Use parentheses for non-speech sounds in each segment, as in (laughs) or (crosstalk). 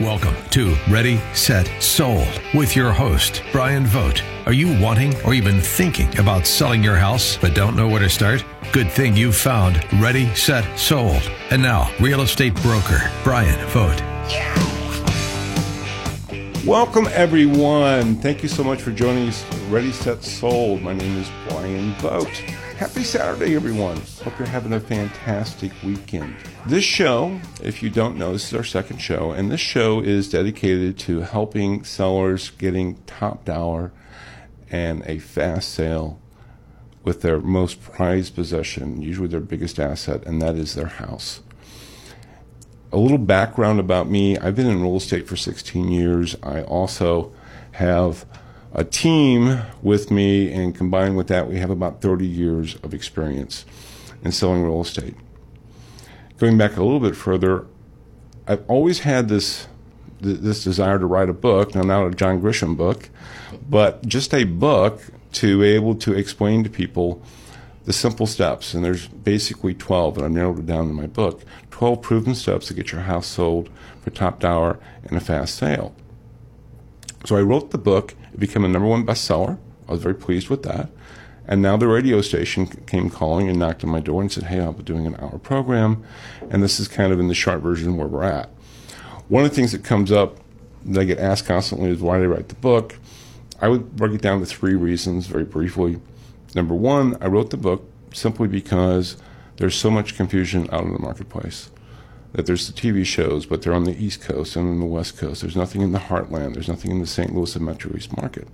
Welcome to Ready, Set, Sold with your host, Brian Vogt. Are you wanting or even thinking about selling your house but don't know where to start? Good thing you found Ready, Set, Sold. And now, real estate broker, Brian Vogt. Welcome, everyone. Thank you so much for joining us. Ready, Set, Sold. My name is Brian Vogt. Happy Saturday, everyone. Hope you're having a fantastic weekend. This show, if you don't know, this is our second show, and this show is dedicated to helping sellers getting top dollar and a fast sale with their most prized possession, usually their biggest asset, and that is their house a little background about me I've been in real estate for 16 years. I also have a team with me, and combined with that, we have about 30 years of experience in selling real estate. Going back a little bit further, I've always had this this desire to write a book. Now, not a John Grisham book, but just a book to be able to explain to people the simple steps. And there's basically 12, and I've narrowed it down in my book 12 proven steps to get your house sold for top dollar and a fast sale. So I wrote the book. It became a number one bestseller. I was very pleased with that. And now the radio station came calling and knocked on my door and said, Hey, I'll be doing an hour program. And this is kind of in the short version where we're at. One of the things that comes up that I get asked constantly is why did I write the book? I would break it down to three reasons very briefly. Number one, I wrote the book simply because there's so much confusion out in the marketplace. That there's the TV shows, but they're on the East Coast and on the West Coast. There's nothing in the heartland. There's nothing in the St. Louis and Metro East market.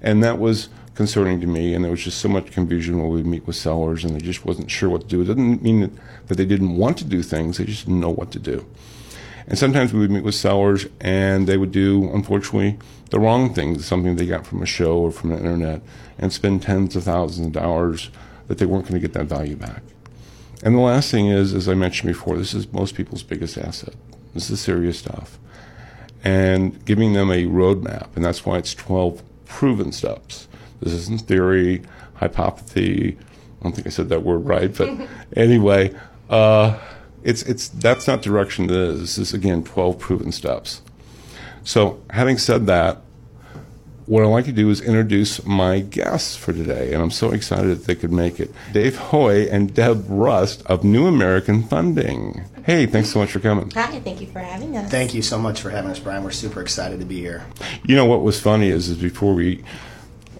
And that was concerning to me, and there was just so much confusion when we meet with sellers, and they just wasn't sure what to do. It didn't mean that, that they didn't want to do things, they just didn't know what to do. And sometimes we would meet with sellers, and they would do, unfortunately, the wrong things, something they got from a show or from the internet, and spend tens of thousands of dollars that they weren't going to get that value back. And the last thing is, as I mentioned before, this is most people's biggest asset. This is serious stuff. And giving them a roadmap, and that's why it's 12 proven steps. This isn't theory, hypothesis. I don't think I said that word right, but (laughs) anyway, uh, it's it's that's not direction. This is again 12 proven steps. So, having said that, what I'd like to do is introduce my guests for today, and I'm so excited that they could make it. Dave Hoy and Deb Rust of New American Funding. Hey, thanks so much for coming. Hi, thank you for having us. Thank you so much for having us, Brian. We're super excited to be here. You know what was funny is, is before we,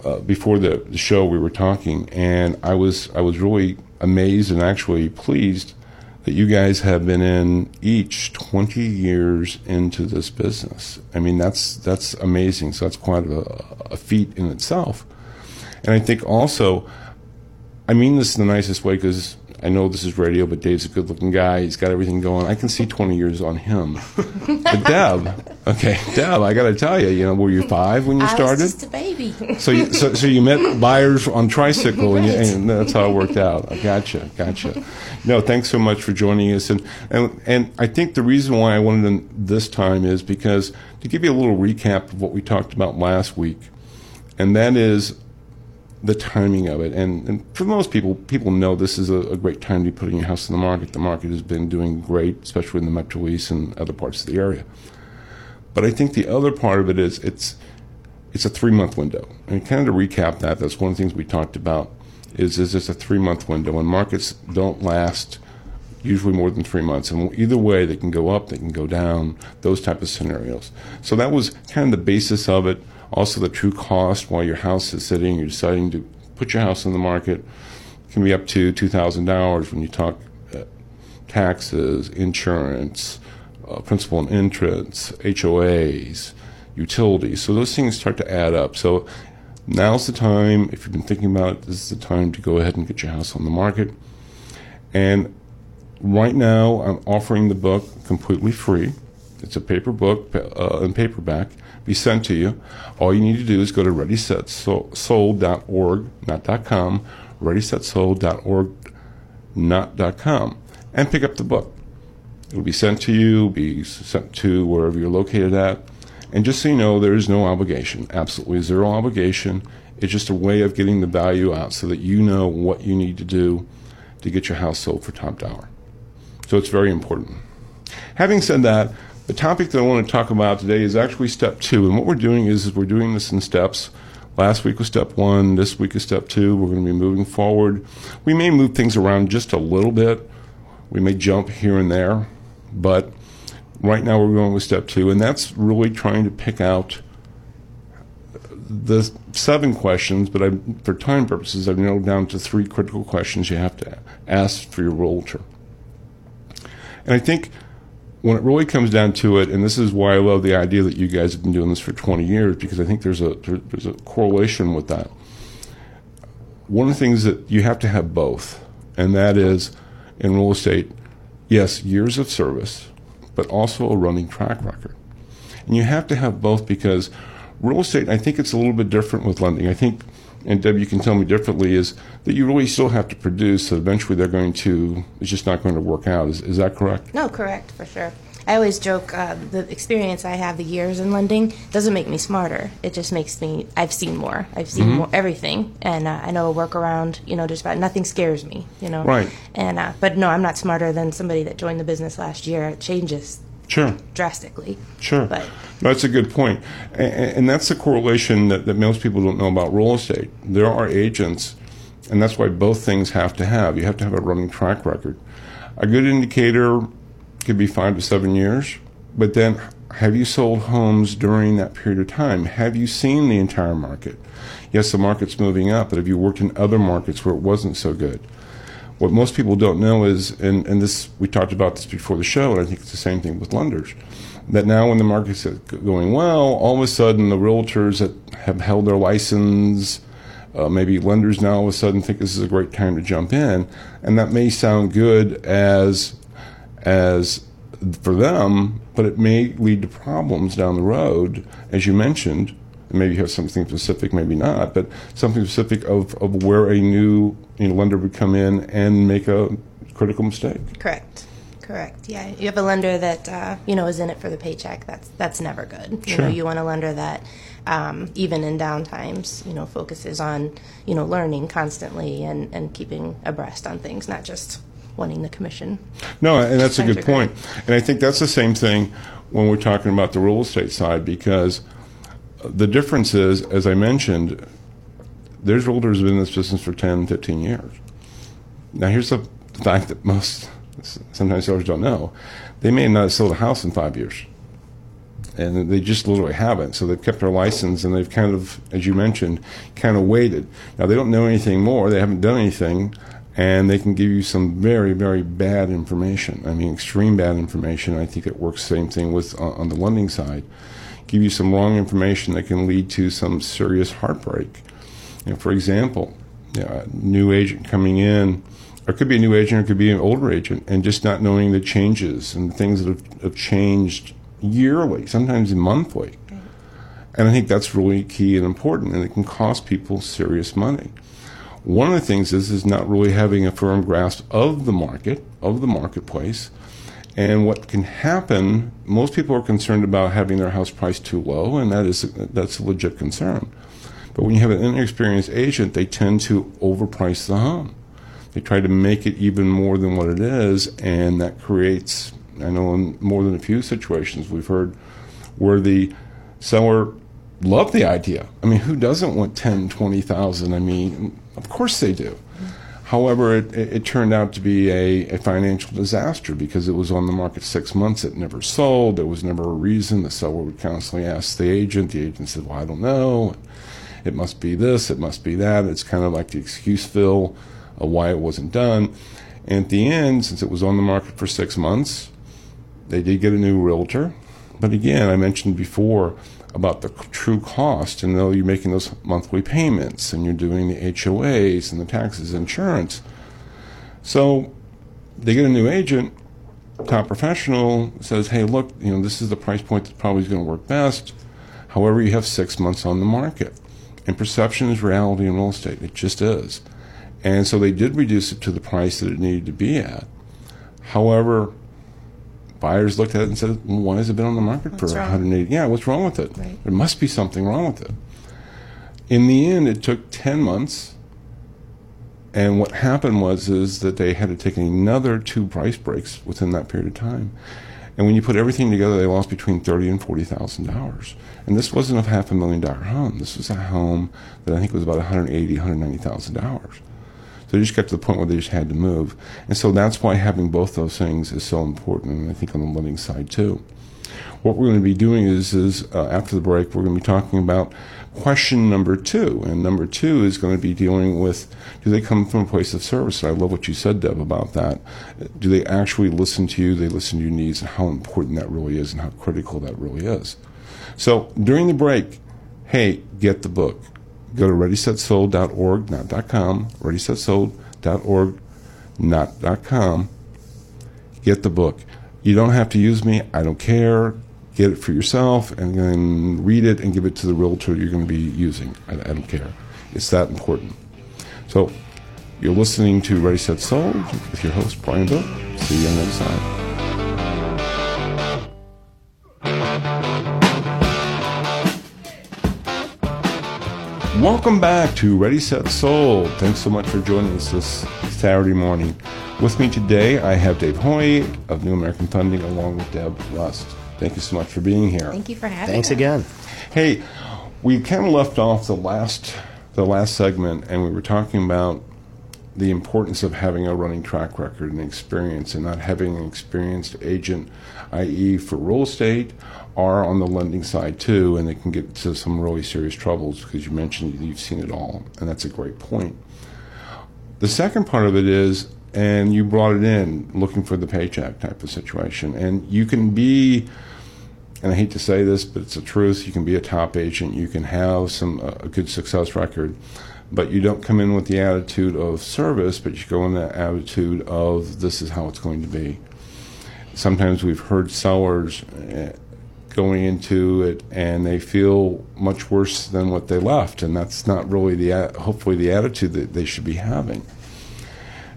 uh, before the, the show, we were talking, and I was I was really amazed and actually pleased that you guys have been in each 20 years into this business. I mean, that's that's amazing. So that's quite a, a feat in itself. And I think also, I mean this in the nicest way because I know this is radio, but Dave's a good looking guy. He's got everything going. I can see 20 years on him. (laughs) but Deb, okay, Deb, I got to tell you, you know, were you five when you started? I was just a baby. so, you, so, so you met (laughs) buyers on tricycle, right. and, you, and, that's how it worked out. I Gotcha, gotcha. No, thanks so much for joining us. And, and, and I think the reason why I wanted them this time is because to give you a little recap of what we talked about last week, and that is the timing of it. And, and for most people, people know this is a, a, great time to be putting your house in the market. The market has been doing great, especially in the Metro East and other parts of the area. But I think the other part of it is it's it's a three month window. And kind of to recap that, that's one of the things we talked about is is it's a three month window, and markets don't last usually more than three months. And either way, they can go up, they can go down, those type of scenarios. So that was kind of the basis of it also, the true cost while your house is sitting, you're deciding to put your house on the market, can be up to $2,000 when you talk uh, taxes, insurance, uh, principal and interest, HOAs, utilities. So those things start to add up. So now's the time, if you've been thinking about it, this is the time to go ahead and get your house on the market. And right now, I'm offering the book completely free. It's a paper book uh, and paperback be sent to you. All you need to do is go to readysetsold.org, not .com, readysetsold.org, not .com, and pick up the book. It will be sent to you, be sent to wherever you're located at. And just so you know, there is no obligation, absolutely zero obligation. It's just a way of getting the value out so that you know what you need to do to get your house sold for top dollar. So it's very important. Having said that, The topic that I want to talk about today is actually step two. And what we're doing is, is we're doing this in steps. Last week was step one. This week is step two. We're going to be moving forward. We may move things around just a little bit. We may jump here and there. But right now we're going with step two. And that's really trying to pick out the seven questions, but I, for time purposes, I've narrowed down to three critical questions you have to ask for your realtor. And I think when it really comes down to it, and this is why I love the idea that you guys have been doing this for 20 years, because I think there's a there's a correlation with that. One of the things that you have to have both, and that is in real estate, yes, years of service, but also a running track record. And you have to have both because real estate, I think it's a little bit different with lending. I think, and Deb, you can tell me differently, is that you really still have to produce. So eventually, they're going to. It's just not going to work out. Is, is that correct? No, correct for sure. I always joke uh, the experience I have, the years in lending, doesn't make me smarter. It just makes me. I've seen more. I've seen Mm-hmm. more everything, and uh, I know a workaround. You know, just about nothing scares me. You know, Right. And uh, but no, I'm not smarter than somebody that joined the business last year. It changes Sure. drastically. Sure. But that's a good. And, and that's the correlation that, that most people don't know about real estate. There are agents, and that's why both things have to have. You have to have a running track record. A good indicator could be five to seven years, but then have you sold homes during that period of time? Have you seen the entire market? Yes, the market's moving up, but have you worked in other markets where it wasn't so good? What most people don't know is, and, and this we talked about this before the show, and I think it's the same thing with lenders, that now when the market's going well, all of a sudden the realtors that have held their license, uh, maybe lenders now all of a sudden think this is a great time to jump in, and that may sound good as as for them, but it may lead to problems down the road, as you mentioned. Maybe have something specific, maybe not, but something specific of, of where a new you know, lender would come in and make a critical mistake. correct. Correct. Yeah, you have a lender that uh, you know is in it for the paycheck. That's that's never good. You Sure. know, you want a lender that um, even in down times, you know, focuses on you know learning constantly and and keeping abreast on things, not just wanting the commission. No, and that's a good point. And I think that's the same thing when we're talking about the real estate side because the difference is, as I mentioned, there's realtors been in this business for 10, 15 years. Now, here's the fact that most, sometimes sellers don't know. They may not have sold a house in five years. And they just literally haven't. So they've kept their license and they've kind of, as you mentioned, kind of waited. Now, they don't know anything more. They haven't done anything and they can give you some very, very bad information. I mean, extreme bad information. I think it works same thing with on, on the lending side. Give you some wrong information that can lead to some serious heartbreak. You know, for example, you know, a new agent coming in, or it could be a new agent, or it could be an older agent, and just not knowing the changes and things that have, have changed yearly, sometimes monthly. And I think that's really key and important, and it can cost people serious money. One of the things is is not really having a firm grasp of the market, of the marketplace, and what can happen. Most people are concerned about having their house priced too low, and that is that's a legit concern. But when you have an inexperienced agent, they tend to overprice the home. They try to make it even more than what it is, and that creates. I know in more than a few situations we've heard where the seller loved the idea. I mean, who doesn't want 10, 20,000? I mean, of course they do. However, it, it, turned out to be a, a financial disaster because it was on the market six months. It never sold. There was never a reason. The seller would constantly ask the agent. The agent said, Well, I don't know. It must be this. It must be that. It's kind of like the excuse fill of why it wasn't done. And at the end, since it was on the market for six months, they did get a new realtor. But again, I mentioned before about the true cost, and though you're making those monthly payments and you're doing the HOAs and the taxes, and insurance. So they get a new agent, top professional, says, hey, look, you know, this is the price point that probably is going to work best. However, you have six months on the market. And perception is reality in real estate. It just is. And so they did reduce it to the price that it needed to be at. However, buyers looked at it and said, well, "Why has it been on the market What's for wrong? 180? Yeah, what's wrong with it? Right. There must be something wrong with it." In the end, it took 10 months, and what happened was is that they had to take another two price breaks within that period of time. And when you put everything together, they lost between thirty and forty thousand dollars. And this wasn't a half a million dollar home. This was a home that I think was about one hundred eighty, one hundred ninety thousand dollars. So they just got to the point where they just had to move. And so that's why having both those things is so important, and I think on the lending side too. What we're going to be doing is, is uh, after the break, we're going to be talking about question number two. And number two is going to be dealing with do they come from a place of service? And I love what you said, Deb, about that. Do they actually listen to you? They listen to your needs and how important that really is and how critical that really is. So during the break, hey, get the book. Go to readysetsold.org, not .com, readysetsold.org, not .com. Get the book. You don't have to use me. I don't care get it for yourself, and then read it and give it to the realtor you're going to be using. I, I don't care. It's that important. So you're listening to Ready Set Sold with your host Brian Bill. See you on the other side. Welcome back to Ready Set Sold. Thanks so much for joining us this Saturday morning. With me today, I have Dave Hoy of New American Funding along with Deb Rust. Thank you so much for being here. Thank you for having Thanks us. again. Hey, we kind of left off the last the last segment, and we were talking about the importance of having a running track record and experience, and not having an experienced agent, i.e., for real estate are on the lending side too, and they can get to some really serious troubles because you mentioned you've seen it all, and that's a great point. The second part of it is and you brought it in looking for the paycheck type of situation. And you can be, and I hate to say this, but it's the truth. You can be a top agent. You can have some uh, a good success record, but you don't come in with the attitude of service, but you go in the attitude of this is how it's going to be. Sometimes we've heard sellers. Uh, going into it and they feel much worse than what they left and that's not really the hopefully the attitude that they should be having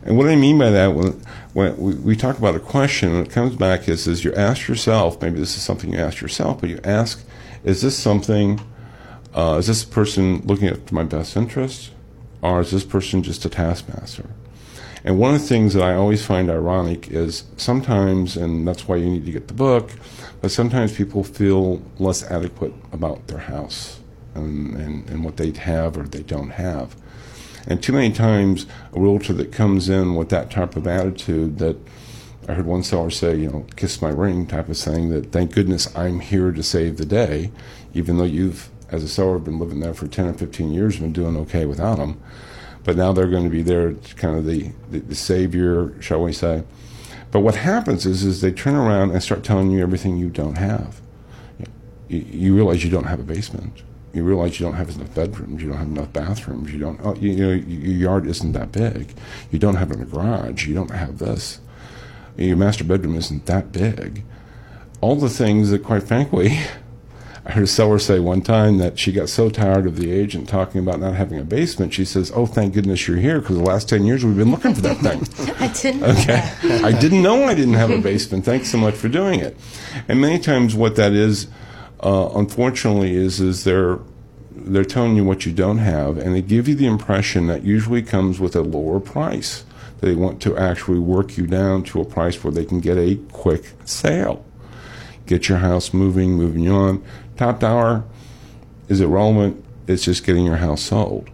and what I mean by that, when, when we, talk about a question, and it comes back is, is you ask yourself, maybe this is something you ask yourself, but you ask, is this something, uh, is this person looking at my best interest, or is this person just a taskmaster? And one of the things that I always find ironic is sometimes, and that's why you need to get the book, but sometimes people feel less adequate about their house and, and, and what they have or they don't have. And too many times, a realtor that comes in with that type of attitude that I heard one seller say, you know, kiss my ring type of thing, that thank goodness I'm here to save the day, even though you've, as a seller, been living there for 10 or 15 years, been doing okay without them. But now they're going to be there, kind of the, the, the savior, shall we say. But what happens is, is they turn around and start telling you everything you don't have. You, you realize you don't have a basement you realize you don't have enough bedrooms, you don't have enough bathrooms, you don't, oh, you, you know, your yard isn't that big, you don't have a garage, you don't have this, your master bedroom isn't that big. All the things that, quite frankly, (laughs) I heard a seller say one time that she got so tired of the agent talking about not having a basement. She says, "Oh, thank goodness you're here because the last ten years we've been looking for that thing." (laughs) I didn't. Okay, I didn't know I didn't have a basement. Thanks so much for doing it. And many times, what that is uh, unfortunately is is they're they're telling you what you don't have, and they give you the impression that usually comes with a lower price. They want to actually work you down to a price where they can get a quick sale, get your house moving, moving on. Top dollar is irrelevant. It's just getting your house sold,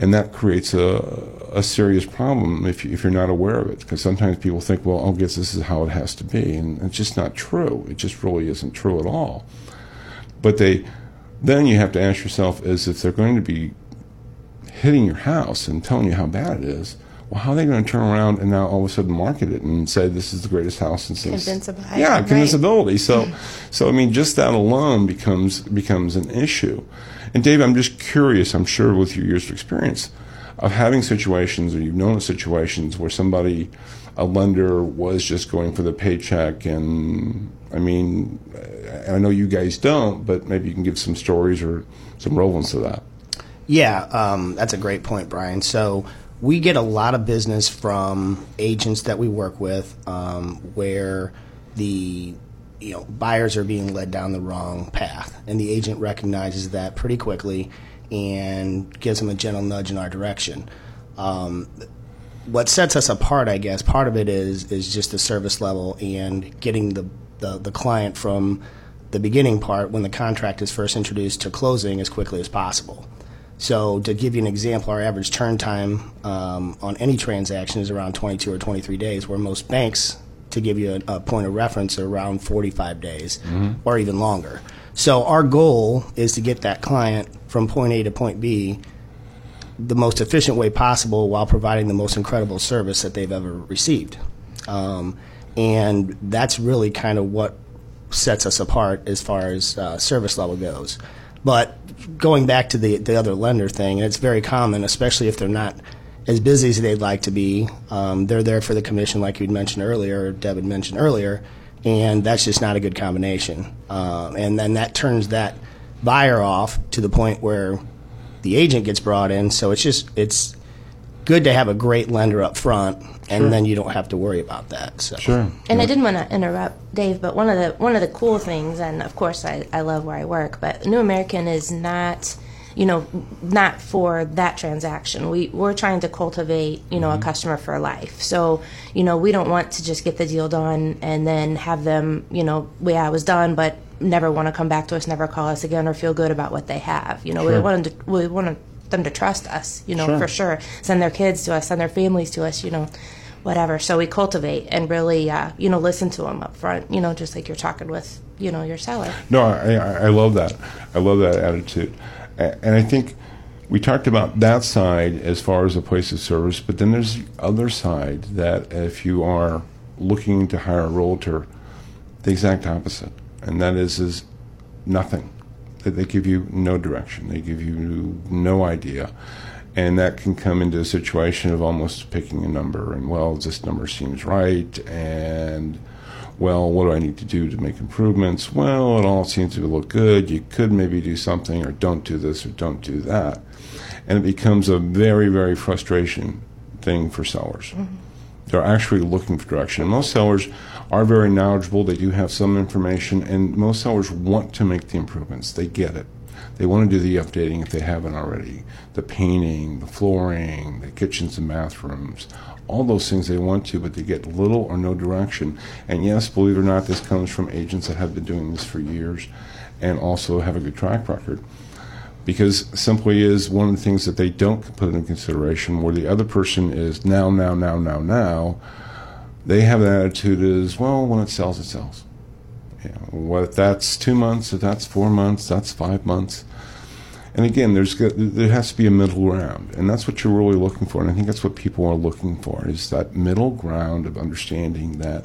and that creates a a serious problem if, you, if you're not aware of it. Because sometimes people think, well, oh, I guess this is how it has to be, and it's just not true. It just really isn't true at all. But they, then you have to ask yourself is if they're going to be hitting your house and telling you how bad it is, well, how are they going to turn around and now all of a sudden market it and say this is the greatest house in since convince a buyer, yeah right. so (laughs) so I mean just that alone becomes becomes an issue. And Dave I'm just curious I'm sure with your years of experience of having situations or you've known of situations where somebody a lender was just going for the paycheck and I mean I know you guys don't but maybe you can give some stories or some relevance to that. Yeah, um, that's a great point, Brian. So we get a lot of business from agents that we work with um, where the you know buyers are being led down the wrong path, and the agent recognizes that pretty quickly and gives them a gentle nudge in our direction. Um, what sets us apart, I guess, part of it is is just the service level and getting the the, the client from the beginning part when the contract is first introduced to closing as quickly as possible. So, to give you an example, our average turn time um, on any transaction is around 22 or 23 days, where most banks, to give you a, a point of reference, are around 45 days or even longer. So, our goal is to get that client from point A to point B the most efficient way possible while providing the most incredible service that they've ever received. Um, and that's really kind of what sets us apart as far as uh, service level goes. But going back to the, the other lender thing, and it's very common, especially if they're not as busy as they'd like to be. Um, they're there for the commission, like you'd mentioned earlier, or Deb had mentioned earlier, and that's just not a good combination. Um, and then that turns that buyer off to the point where the agent gets brought in. So it's just it's good to have a great lender up front, and then you don't have to worry about that. So Sure. And I didn't want to interrupt Dave, but one of the one of the cool things, and of course I, I love where I work, but New American is not, you know, not for that transaction. We we're trying to cultivate, you know, a mm-hmm. customer for life. So, you know, we don't want to just get the deal done and then have them, you know, yeah, I was done, but never want to come back to us, never call us again, or feel good about what they have. You know, we want to, we want them to trust us, you know, Sure. for sure. Send their kids to us, send their families to us, you know whatever. So we cultivate and really, uh, you know, listen to them up front. You know, just like you're talking with, you know, your seller. No, I, I love that. I love that attitude. And I think we talked about that side as far as a place of service, but then there's the other side that if you are looking to hire a realtor, the exact opposite. And that is is nothing. They give you no direction. They give you no idea. And that can come into a situation of almost picking a number and well, this number seems right and well, what do I need to do to make improvements? Well, it all seems to look good. You could maybe do something, or don't do this, or don't do that. And it becomes a very, very frustration thing for sellers. Mm-hmm. They're actually looking for direction. And most sellers are very knowledgeable. They do have some information, and most sellers want to make the improvements. They get it. They want to do the updating if they haven't already. The painting, the flooring, the kitchens and bathrooms, all those things they want to, but they get little or no direction. And yes, believe it or not, this comes from agents that have been doing this for years and also have a good track record. Because simply is one of the things that they don't put into consideration, where the other person is now, now, now, now, now, they have an attitude is, well, when it sells, it sells. You know, what if that's two months, if that's four months, that's five months. And again, there's there has to be a middle ground, and that's what you're really looking for. And I think that's what people are looking for is that middle ground of understanding that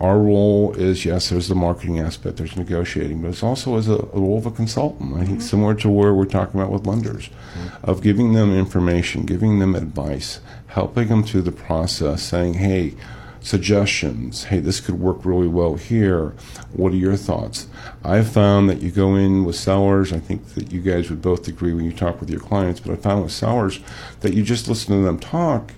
our role is yes, there's the marketing aspect, there's negotiating, but it's also as a, a role of a consultant. I think mm-hmm. similar to where we're talking about with lenders, mm-hmm. of giving them information, giving them advice, helping them through the process, saying, hey, suggestions. Hey, this could work really well here. What are your thoughts? I've found that you go in with sellers. I think that you guys would both agree when you talk with your clients, but I found with sellers that you just listen to them talk.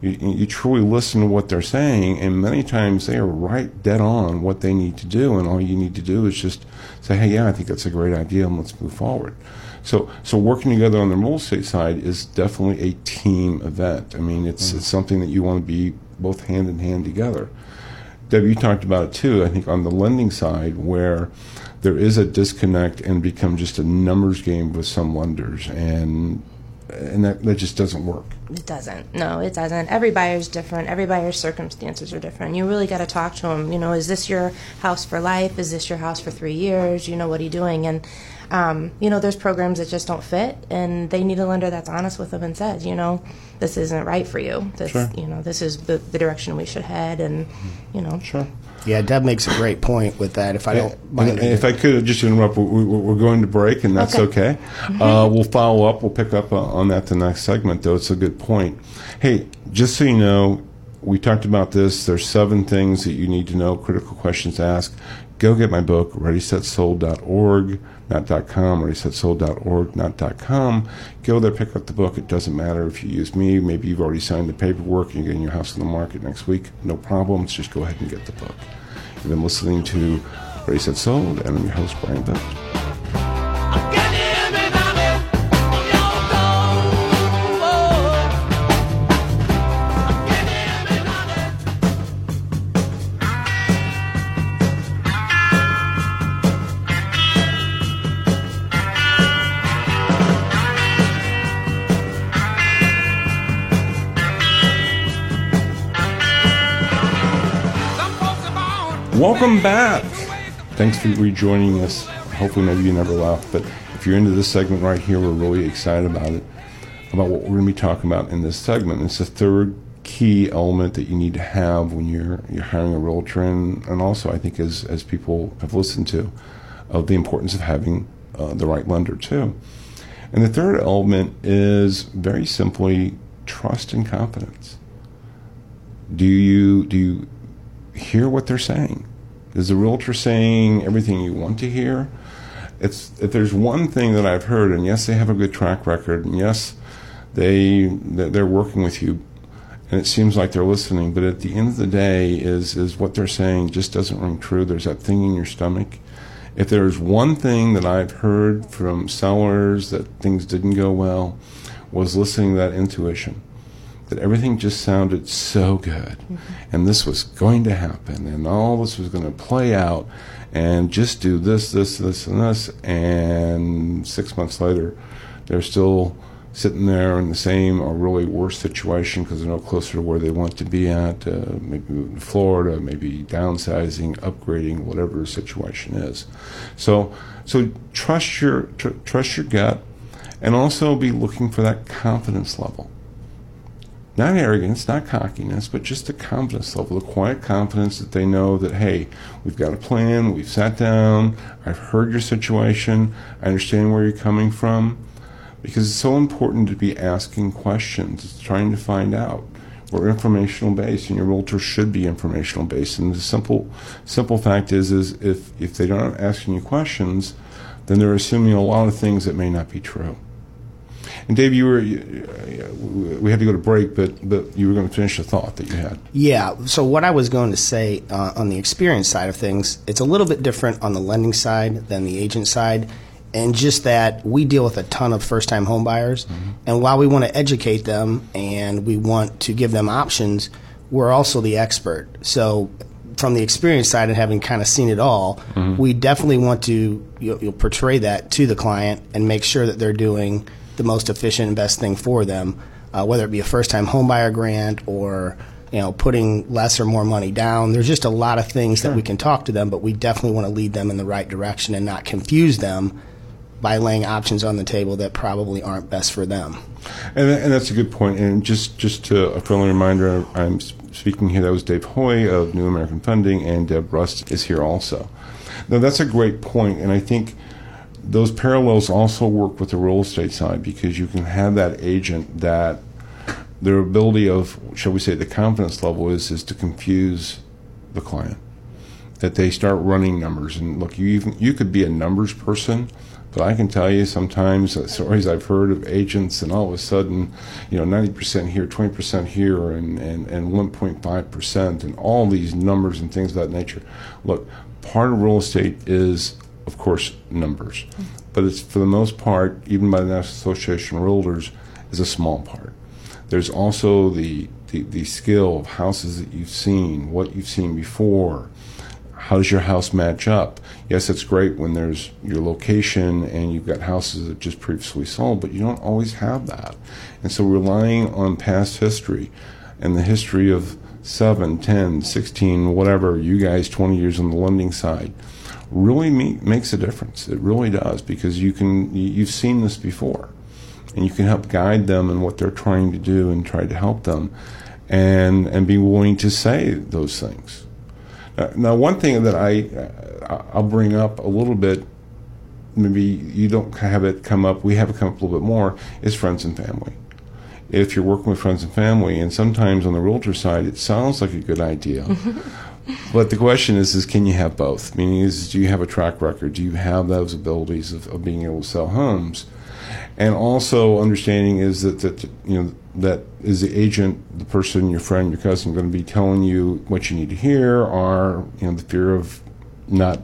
You, you truly listen to what they're saying, and many times they are right dead on what they need to do, and all you need to do is just say, "Hey, yeah, I think that's a great idea, and let's move forward." So, so working together on the real estate side is definitely a team event. I mean, it's mm-hmm. it's something that you want to be both hand in hand together. Deb, you talked about it too. I think on the lending side, where there is a disconnect and become just a numbers game with some lenders, and and that, that just doesn't work. It doesn't. No, it doesn't. Every buyer's different. Every buyer's circumstances are different. You really got to talk to them. You know, is this your house for life? Is this your house for three years? You know, what are you doing? And, um, you know, there's programs that just don't fit, and they need a lender that's honest with them and says, you know, this isn't right for you. This, Sure. you know, this is the, the direction we should head, and, you know. Sure. Yeah, Deb makes a great point with that. If I don't And, mind, and if I could just interrupt, we, we, we're going to break, and that's okay. Okay. Uh, we'll follow up. We'll pick up uh, on that the next segment, though. It's a good point. Hey, just so you know, we talked about this. There's seven things that you need to know, critical questions to ask. Go get my book, ReadySetSold.org, not .com, ReadySetSold.org, not .com. Go there, pick up the book. It doesn't matter if you use me. Maybe you've already signed the paperwork and you're getting your house on the market next week. No problems. Just go ahead and get the book. You've been listening to Ready Set Sold, and I'm your host, Brian Belt. Welcome back. Thanks for rejoining us. Hopefully, maybe you never left, but if you're into this segment right here, we're really excited about it, about what we're going to be talking about in this segment. It's the third key element that you need to have when you're you're hiring a realtor, and, and also I think as as people have listened to, of the importance of having uh, the right lender too. And the third element is very simply trust and confidence. Do you do you hear what they're saying? Is the realtor saying everything you want to hear? It's if there's one thing that I've heard, and yes, they have a good track record, and yes, they they're working with you, and it seems like they're listening. But at the end of the day, is is what they're saying just doesn't ring true. There's that thing in your stomach. If there's one thing that I've heard from sellers that things didn't go well, was listening to that intuition that everything just sounded so good. And this was going to happen. And all this was going to play out and just do this this this and this. And six months later they're still sitting there in the same or really worse situation because they're no closer to where they want to be at uh, maybe moving to florida maybe downsizing upgrading whatever the situation is. So so trust your tr- trust your gut and also be looking for that confidence level not arrogance, not cockiness, but just the confidence level, the quiet confidence that they know that, hey, we've got a plan, we've sat down, I've heard your situation, I understand where you're coming from. Because it's so important to be asking questions, it's trying to find out. We're informational based, and your realtor should be informational based. And the simple, simple fact is, is if if they don't asking you questions, then they're assuming a lot of things that may not be true. And Dave, you were you- uh, we had to go to break, but but you were going to finish the thought that you had. Yeah. So what I was going to say uh, on the experience side of things, it's a little bit different on the lending side than the agent side, and just that we deal with a ton of first-time home buyers, mm-hmm. and while we want to educate them and we want to give them options, we're also the expert. So. From the experience side and having kind of seen it all, mm-hmm. we definitely want to you know, portray that to the client and make sure that they're doing the most efficient and best thing for them, uh, whether it be a first-time homebuyer grant or you know putting less or more money down. There's just a lot of things that we can talk to them, but we definitely want to lead them in the right direction and not confuse them by laying options on the table that probably aren't best for them. And, and that's a good point. And just just to, a friendly reminder, I'm speaking here. That was Dave Hoy of New American Funding, and Deb Rust is here also. Now that's a great point, and I think those parallels also work with the real estate side because you can have that agent that their ability of, shall we say, the confidence level is is to confuse the client. That they start running numbers and look, you even you could be a numbers person, but I can tell you sometimes uh, stories I've heard of agents and all of a sudden, you know, ninety percent here, twenty percent here, and and and one point five percent, and all these numbers and things of that nature. Look, part of real estate is, of course, numbers, but it's for the most part, even by the National Association of Realtors, is a small part. There's also the, the, the skill of houses that you've seen, what you've seen before. How does your house match up? Yes, it's great when there's your location and you've got houses that just previously sold, but you don't always have that. And so relying on past history and the history of 7, 10, 16, whatever, you guys 20 years on the lending side, really me- makes a difference. It really does because you can, you- you've seen this before and you can help guide them in what they're trying to do and try to help them and and be willing to say those things now one thing that i uh, i'll bring up a little bit maybe you don't have it come up we have it come up a little bit more is friends and family if you're working with friends and family and sometimes on the realtor side it sounds like a good idea (laughs) but the question is, is can you have both? Meaning, is do you have a track record? Do you have those abilities of, of being able to sell homes? And also understanding is that, that you know that is the agent, the person, your friend, your cousin, going to be telling you what you need to hear, or you know the fear of not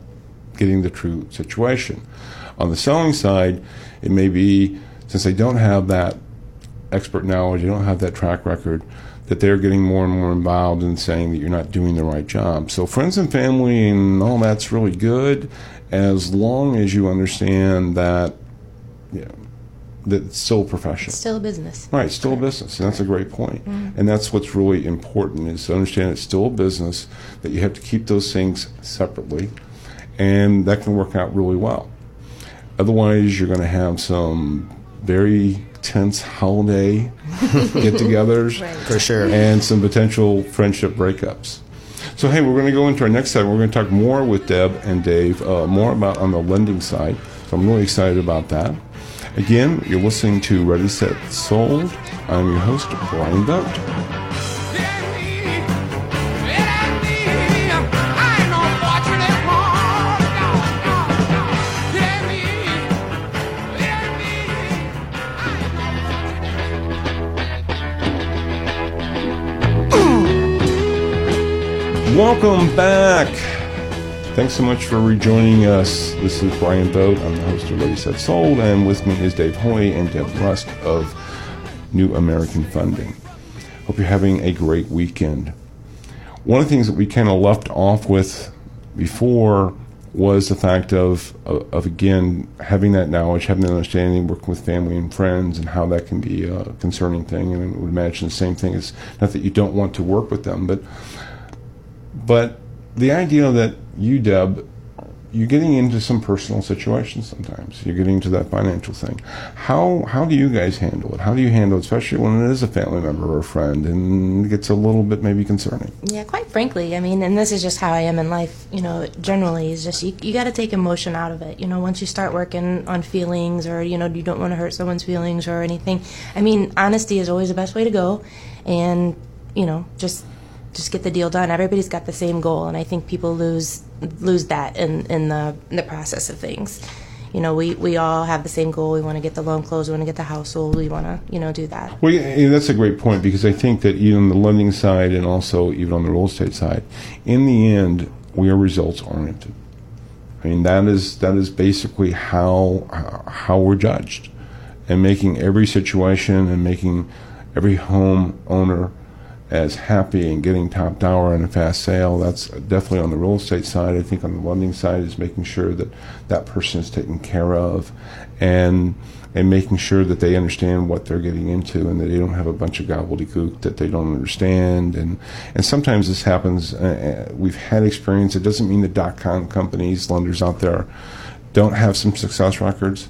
getting the true situation. On the selling side, it may be since they don't have that expert knowledge, they don't have that track record, that they're getting more and more involved in saying that you're not doing the right job. So friends and family and all that's really good as long as you understand that you know, that it's still a profession. Still a business. Right, still a business, and that's a great point. Mm-hmm. And that's what's really important is to understand it's still a business that you have to keep those things separately, and that can work out really well. Otherwise, you're going to have some very tense holiday (laughs) get-togethers For sure. and some potential friendship breakups. So, hey, we're going to go into our next segment. We're going to talk more with Deb and Dave, uh, more about on the lending side. So, I'm really excited about that. Again, you're listening to Ready, Set, Sold. I'm your host, Brian Vogt. Welcome back. Thanks so much for rejoining us. This is Brian Vogt. I'm the host of Ready, Set, Sold, and with me is Dave Hoy and Deb Rust of New American Funding. Hope you're having a great weekend. One of the things that we kind of left off with before was the fact of, of, of, again having that knowledge, having that understanding, working with family and friends, and how that can be a concerning thing. And I would imagine the same thing is not that you don't want to work with them, but but the idea that you, Deb, you're getting into some personal situations sometimes. You're getting into that financial thing. How how do you guys handle it? How do you handle it, especially when it is a family member or a friend and it gets a little bit maybe concerning? Yeah, quite frankly, I mean, and this is just how I am in life, you know, generally, is just you, you got to take emotion out of it. You know, once you start working on feelings or, you know, you don't want to hurt someone's feelings or anything. I mean, honesty is always the best way to go. And, you know, just just get the deal done. Everybody's got the same goal, and I think people lose lose that in, in the in the process of things. You know, we, we all have the same goal. We want to get the loan closed. We want to get the house sold. We want to, you know, do that. Well, yeah, that's a great point because I think that even on the lending side and also even on the real estate side, in the end, we are results oriented. I mean, that is that is basically how how we're judged, and making every situation and making every home owner as happy and getting top dollar in a fast sale. That's definitely on the real estate side. I think on the lending side is making sure that that person is taken care of, and and making sure that they understand what they're getting into and that they don't have a bunch of gobbledygook that they don't understand. And and sometimes this happens. Uh, we've had experience. It doesn't mean the dot com companies, lenders out there, don't have some success records.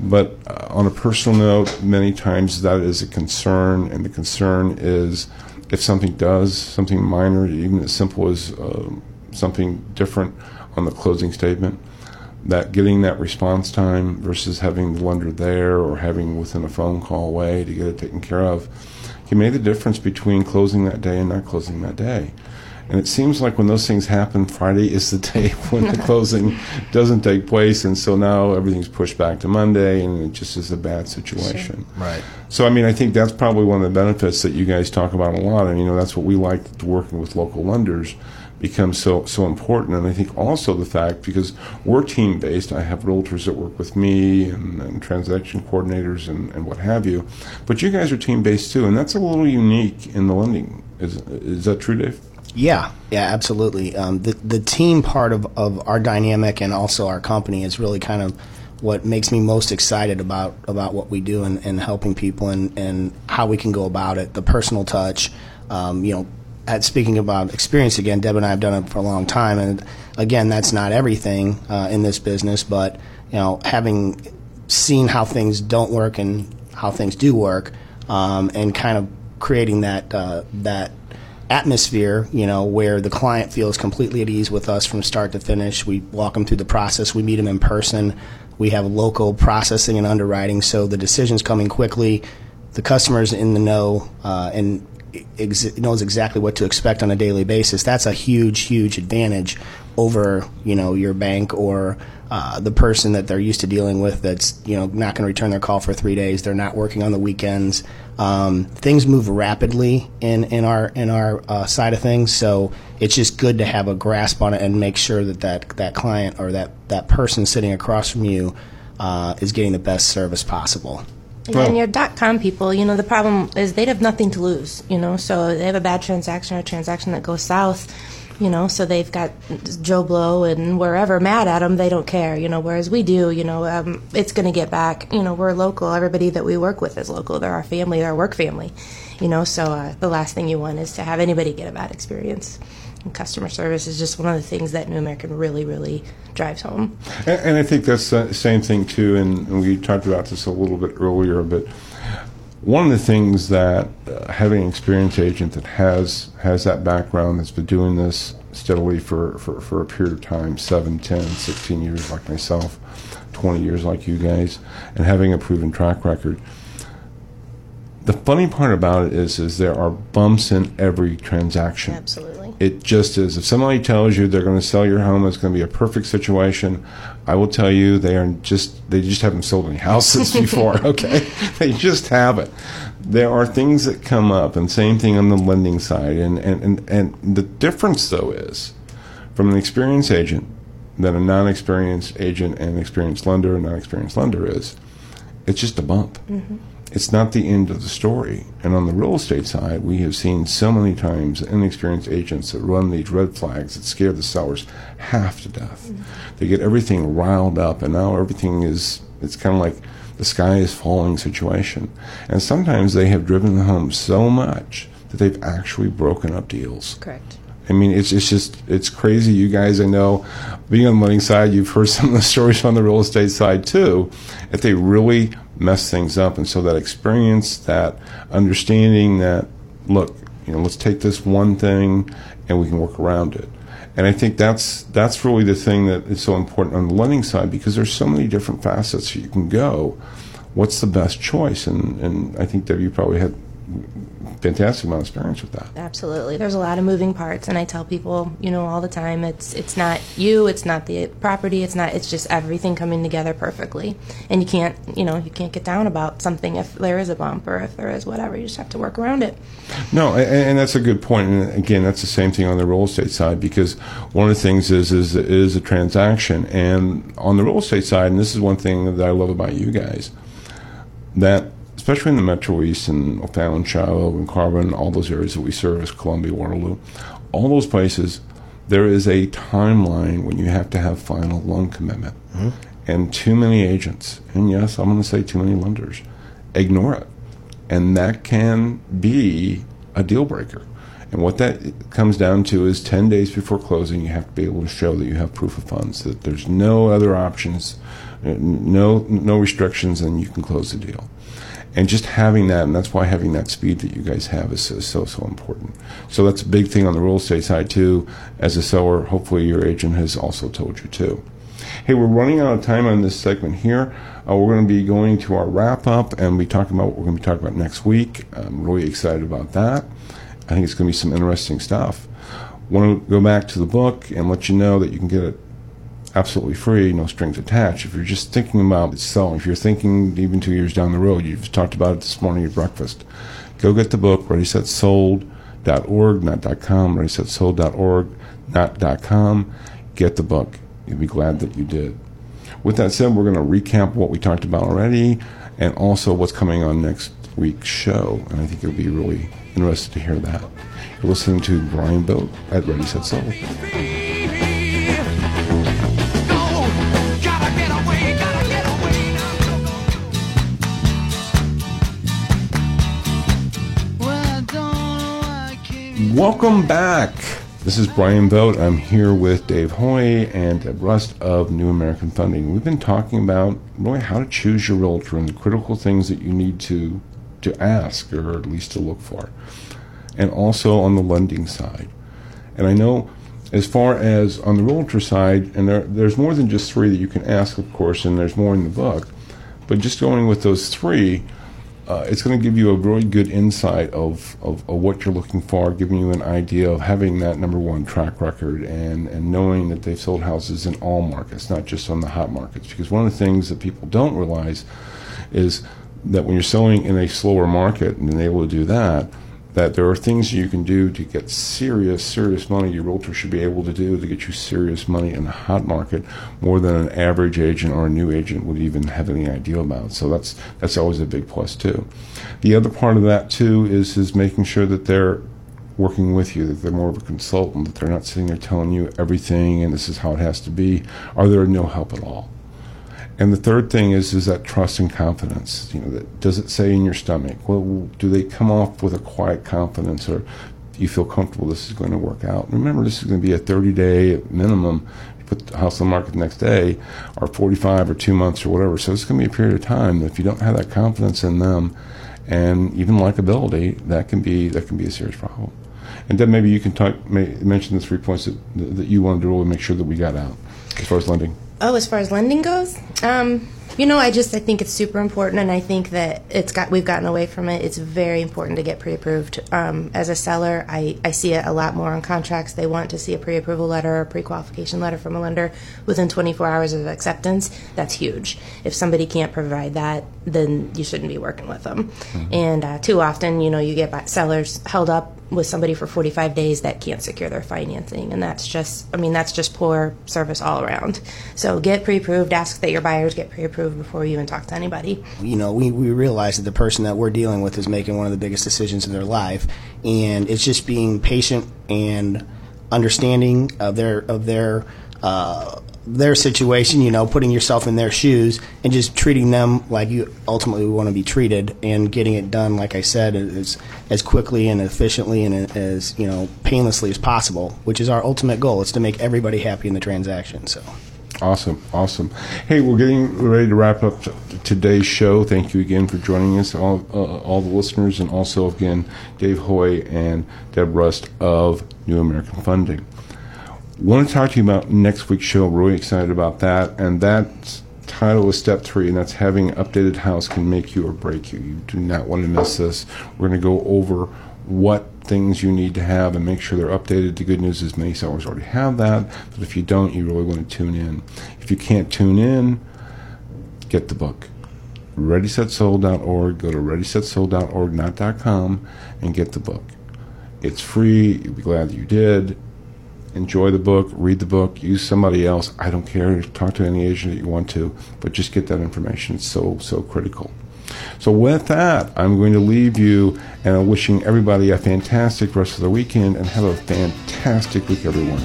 But uh, on a personal note, many times that is a concern, and the concern is if something does, something minor, even as simple as uh, something different on the closing statement, that getting that response time versus having the lender there or having within a phone call away to get it taken care of can make the difference between closing that day and not closing that day. And it seems like when those things happen, Friday is the day (laughs) when the closing doesn't take place, and so now everything's pushed back to Monday, and it just is a bad situation. Right. So, I mean, I think that's probably one of the benefits that you guys talk about a lot, and you know, that's what we like working with local lenders becomes so so important. And I think also the fact because we're team based, I have realtors that work with me and, and transaction coordinators and, and what have you, but you guys are team based too, and that's a little unique in the lending. Is is that true, Dave? Yeah, yeah, absolutely. Um, the the team part of, of our dynamic and also our company is really kind of what makes me most excited about about what we do and, and helping people and, and how we can go about it. The personal touch, um, you know. At speaking about experience again, Deb and I have done it for a long time, and again, that's not everything uh, in this business. But you know, having seen how things don't work and how things do work, um, and kind of creating that uh, that atmosphere, you know, where the client feels completely at ease with us from start to finish. We walk them through the process. We meet them in person. We have local processing and underwriting, so the decision's coming quickly. The customer's in the know uh, and ex- knows exactly what to expect on a daily basis. That's a huge, huge advantage over, you know, your bank or uh, the person that they're used to dealing with that's you know not going to return their call for three days. They're not working on the weekends. Um, things move rapidly in in our in our uh, side of things, so it's just good to have a grasp on it and make sure that that, that client or that that person sitting across from you uh, is getting the best service possible. Yeah, and your dot com people, you know, the problem is they'd have nothing to lose, you know, so they have a bad transaction or a transaction that goes south. You know, so they've got Joe Blow and wherever mad at them, they don't care. You know, whereas we do. You know, um, it's going to get back. You know, we're local. Everybody that we work with is local. They're our family. They're our work family. You know, so uh, the last thing you want is to have anybody get a bad experience. And customer service is just one of the things that New American really, really drives home. And, and I think that's the same thing too. And, and we talked about this a little bit earlier, but one of the things that uh, having an experienced agent that has has that background that's been doing this steadily for, for, for a period of time 7 10 16 years like myself 20 years like you guys and having a proven track record the funny part about it is is there are bumps in every transaction Absolutely. It just is. If somebody tells you they're going to sell your home, it's going to be a perfect situation. I will tell you they are just they just haven't sold any houses (laughs) before. Okay, they just haven't. There are things that come up, and same thing on the lending side. And and and, and the difference though is from an experienced agent than a non-experienced agent and experienced lender and non-experienced lender is. It's just a bump mm-hmm. It's not the end of the story. And on the real estate side, we have seen so many times inexperienced agents that run these red flags that scare the sellers half to death. Mm-hmm. They get everything riled up, and now everything is, it's kind of like the sky is falling situation. And sometimes they have driven the home so much that they've actually broken up deals. Correct. I mean, it's it's just it's crazy. You guys, I know, being on the lending side, you've heard (laughs) some of the stories on the real estate side too. If they really mess things up, and so that experience, that understanding, that look, you know, let's take this one thing and we can work around it. And I think that's that's really the thing that is so important on the lending side because there's so many different facets you can go. What's the best choice? And and I think that you probably had fantastic amount of experience with that. Absolutely. There's a lot of moving parts and I tell people, you know, all the time it's it's not you, it's not the property, it's not it's just everything coming together perfectly. And you can't, you know, you can't get down about something if there is a bump or if there is whatever. You just have to work around it. No, and, and that's a good point. And again, that's the same thing on the real estate side because one of the things is is is a transaction, and on the real estate side, and this is one thing that I love about you guys, that especially in the Metro East and O'Fallon, Shiloh, and Carbon, all those areas that we service, Columbia, Waterloo, all those places, there is a timeline when you have to have final loan commitment, mm-hmm. and too many agents, and yes, I'm going to say too many lenders, ignore it and that can be a deal breaker. And what that comes down to is 10 days before closing, you have to be able to show that you have proof of funds, that there's no other options, no no restrictions, and you can close the deal. And just having that, and that's why having that speed that you guys have is so so, so important. So that's a big thing on the real estate side too. As a seller, hopefully your agent has also told you too. Hey, we're running out of time on this segment here. Uh, we're going to be going to our wrap up and be talking about what we're going to be talking about next week. I'm really excited about that. I think it's going to be some interesting stuff. Want to go back to the book and let you know that you can get it absolutely free, no strings attached. If you're just thinking about selling, if you're thinking even two years down the road, you've talked about it this morning at breakfast, go get the book, ReadySetSold.org, not .com, ReadySetSold.org, not .com. Get the book. You'll be glad that you did. With that said, we're going to recap what we talked about already and also what's coming on next week's show. And I think you'll be really interested to hear that. You're listening to Brian Vogt at Ready Set Sold. Welcome back. This is Brian Vogt. I'm here with Dave Hoy and Deb Rust of New American Funding. We've been talking about really how to choose your realtor and the critical things that you need to to ask or at least to look for. And also on the lending side. And I know as far as on the realtor side, and there, there's more than just three that you can ask, of course, and there's more in the book. But just going with those three, uh, it's going to give you a really good insight of, of, of what you're looking for, giving you an idea of having that number one track record and, and knowing that they've sold houses in all markets, not just on the hot markets. Because one of the things that people don't realize is that when you're selling in a slower market and able to do that, that there are things you can do to get serious, serious money. Your realtor should be able to do to get you serious money in the hot market more than an average agent or a new agent would even have any idea about. So that's that's always a big plus too. The other part of that too is is making sure that they're working with you, that they're more of a consultant, that they're not sitting there telling you everything and this is how it has to be? Are there no help at all? And the third thing is is that trust and confidence. You know, that does it say in your stomach? Well, do they come off with a quiet confidence, or do you feel comfortable this is going to work out? Remember, this is going to be a 30 day minimum. You put the house on the market the next day, or 45 or two months or whatever. So it's going to be a period of time. If you don't have that confidence in them, and even likability, that can be that can be a serious problem. And then maybe you can talk, may, mention the three points that, that you wanted to really make sure that we got out as far as lending. Oh, as far as lending goes, um, you know, I just I think it's super important, and I think that it's got we've gotten away from it. It's very important to get pre-approved. Um, as a seller, I, I see it a lot more on contracts. They want to see a pre-approval letter or pre-qualification letter from a lender within 24 hours of acceptance. That's huge. If somebody can't provide that, then you shouldn't be working with them. And uh, too often, you know, you get sellers held up with somebody for 45 days that can't secure their financing. And that's just i mean that's just poor service all around. So get pre-approved ask that your buyers get pre-approved before you even talk to anybody. You know, we, we realize that the person that we're dealing with is making one of the biggest decisions in their life, and it's just being patient and understanding of their of their uh, their situation. You know, putting yourself in their shoes and just treating them like you ultimately want to be treated, and getting it done, like I said, as as quickly and efficiently and as you know painlessly as possible, which is our ultimate goal. It's to make everybody happy in the transaction. So. Awesome, awesome. Hey, we're getting ready to wrap up today's show. Thank you again for joining us, all uh, all the listeners, and also again Dave Hoy and Deb Rust of New American Funding. Want to talk to you about next week's show. Really excited about that, and that title is Step Three, and that's having updated house can make you or break you. You do not want to miss this. We're going to go over what things you need to have and make sure they're updated. The good news is many sellers already have that, but if you don't, you really want to tune in. If you can't tune in, get the book. ReadySetSold.org. Go to ReadySetSold.org, not .com, and get the book. It's free. You'll be glad that you did. Enjoy the book, read the book, use somebody else. I don't care. Talk to any agent that you want to, but just get that information. It's so, so critical. So with that, I'm going to leave you and I'm wishing everybody a fantastic rest of the weekend and have a fantastic week, everyone.